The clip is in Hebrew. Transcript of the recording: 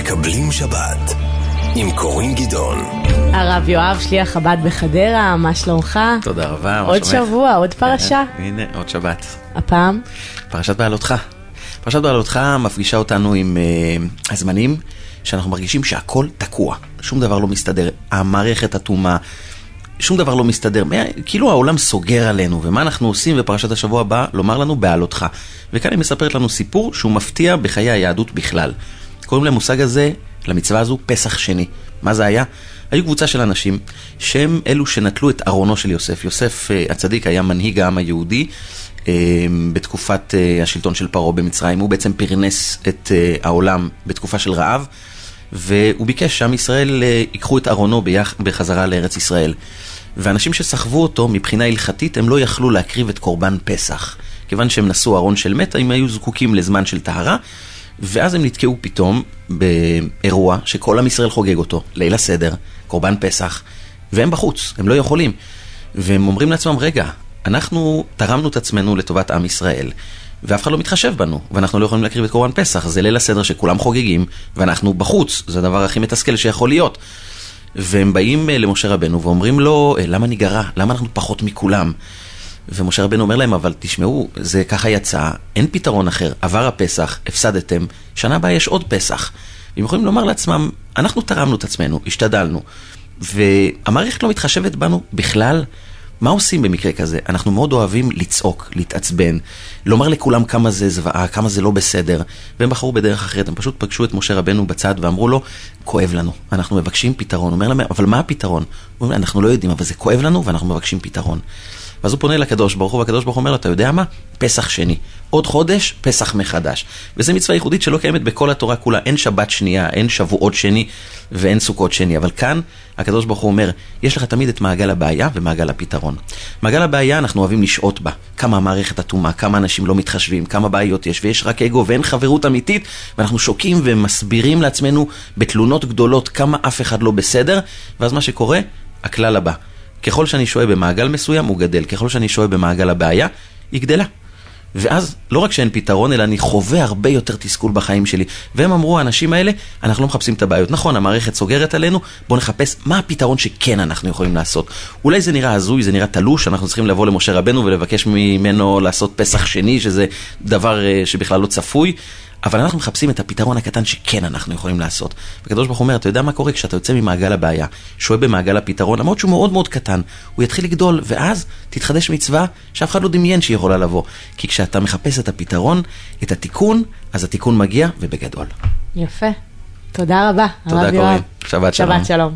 מקבלים שבת עם קורין גדעון. הרב יואב, שליח חב"ד בחדרה, מה שלומך? תודה רבה, מה עוד שלומך? שבוע, עוד פרשה. הנה, עוד שבת. הפעם? פרשת בעלותך. פרשת בעלותך מפגישה אותנו עם uh, הזמנים שאנחנו מרגישים שהכל תקוע, שום דבר לא מסתדר, המערכת אטומה, שום דבר לא מסתדר, מה- כאילו העולם סוגר עלינו, ומה אנחנו עושים בפרשת השבוע הבא? לומר לנו בעלותך. וכאן היא מספרת לנו סיפור שהוא מפתיע בחיי היהדות בכלל. קוראים למושג הזה, למצווה הזו, פסח שני. מה זה היה? היו קבוצה של אנשים שהם אלו שנטלו את ארונו של יוסף. יוסף אה, הצדיק היה מנהיג העם היהודי אה, בתקופת אה, השלטון של פרעה במצרים. הוא בעצם פרנס את העולם בתקופה של רעב, והוא ביקש שעם ישראל ייקחו את ארונו ביח, בחזרה לארץ ישראל. ואנשים שסחבו אותו מבחינה הלכתית, הם לא יכלו להקריב את קורבן פסח. כיוון שהם נשאו ארון של מת, הם היו זקוקים לזמן של טהרה, ואז הם נתקעו פתאום באירוע שכל עם ישראל חוגג אותו, ליל הסדר, קורבן פסח, והם בחוץ, הם לא יכולים. והם אומרים לעצמם, רגע, אנחנו תרמנו את עצמנו לטובת עם ישראל, ואף אחד לא מתחשב בנו, ואנחנו לא יכולים להקריב את קורבן פסח, זה ליל הסדר שכולם חוגגים, ואנחנו בחוץ, זה הדבר הכי מתסכל שיכול להיות. והם באים אה, למשה רבנו ואומרים לו, "אה, למה ניגרע? למה אנחנו פחות מכולם? ומשה רבנו אומר להם, אבל תשמעו, זה ככה יצא, אין פתרון אחר, עבר הפסח, הפסדתם, שנה הבאה יש עוד פסח. והם יכולים לומר לעצמם, אנחנו תרמנו את עצמנו, השתדלנו, והמערכת לא מתחשבת בנו בכלל. מה עושים במקרה כזה? אנחנו מאוד אוהבים לצעוק, להתעצבן, לומר לכולם כמה זה זוועה, כמה זה לא בסדר, והם בחרו בדרך אחרת, הם פשוט פגשו את משה רבנו בצד ואמרו לו, כואב לנו, אנחנו מבקשים פתרון. הוא אומר להם, אבל מה הפתרון? הוא אומר, אנחנו לא יודעים, אבל זה כואב לנו ואנחנו מבקשים פתרון. ואז הוא פונה לקדוש ברוך הוא, והקדוש ברוך הוא אומר לו, אתה יודע מה? פסח שני. עוד חודש, פסח מחדש. וזו מצווה ייחודית שלא קיימת בכל התורה כולה. אין שבת שנייה, אין שבועות שני ואין סוכות שני. אבל כאן הקדוש ברוך הוא אומר, יש לך תמיד את מעגל הבעיה ומעגל הפתרון. מעגל הבעיה, אנחנו אוהבים לשהות בה. כמה המערכת אטומה, כמה אנשים לא מתחשבים, כמה בעיות יש, ויש רק אגו ואין חברות אמיתית, ואנחנו שוקעים ומסבירים לעצמנו בתלונות גדולות כמה אף אחד לא בסדר, ואז מה שקורה, הכלל הבא. ככל שאני שוהה במעגל מסוים, הוא גדל. ככל שאני שוהה במעגל הבעיה, היא גדלה. ואז לא רק שאין פתרון, אלא אני חווה הרבה יותר תסכול בחיים שלי. והם אמרו, האנשים האלה, אנחנו לא מחפשים את הבעיות. נכון, המערכת סוגרת עלינו, בואו נחפש מה הפתרון שכן אנחנו יכולים לעשות. אולי זה נראה הזוי, זה נראה תלוש, אנחנו צריכים לבוא למשה רבנו ולבקש ממנו לעשות פסח שני, שזה דבר אה, שבכלל לא צפוי. אבל אנחנו מחפשים את הפתרון הקטן שכן אנחנו יכולים לעשות. והקדוש ברוך הוא אומר, אתה יודע מה קורה כשאתה יוצא ממעגל הבעיה, שוהה במעגל הפתרון, למרות שהוא מאוד מאוד קטן, הוא יתחיל לגדול, ואז תתחדש מצווה שאף אחד לא דמיין שהיא יכולה לבוא. כי כשאתה מחפש את הפתרון, את התיקון, אז התיקון מגיע, ובגדול. יפה. תודה רבה, תודה הרב יואב. קורין, שבת שלום. שבת שלום.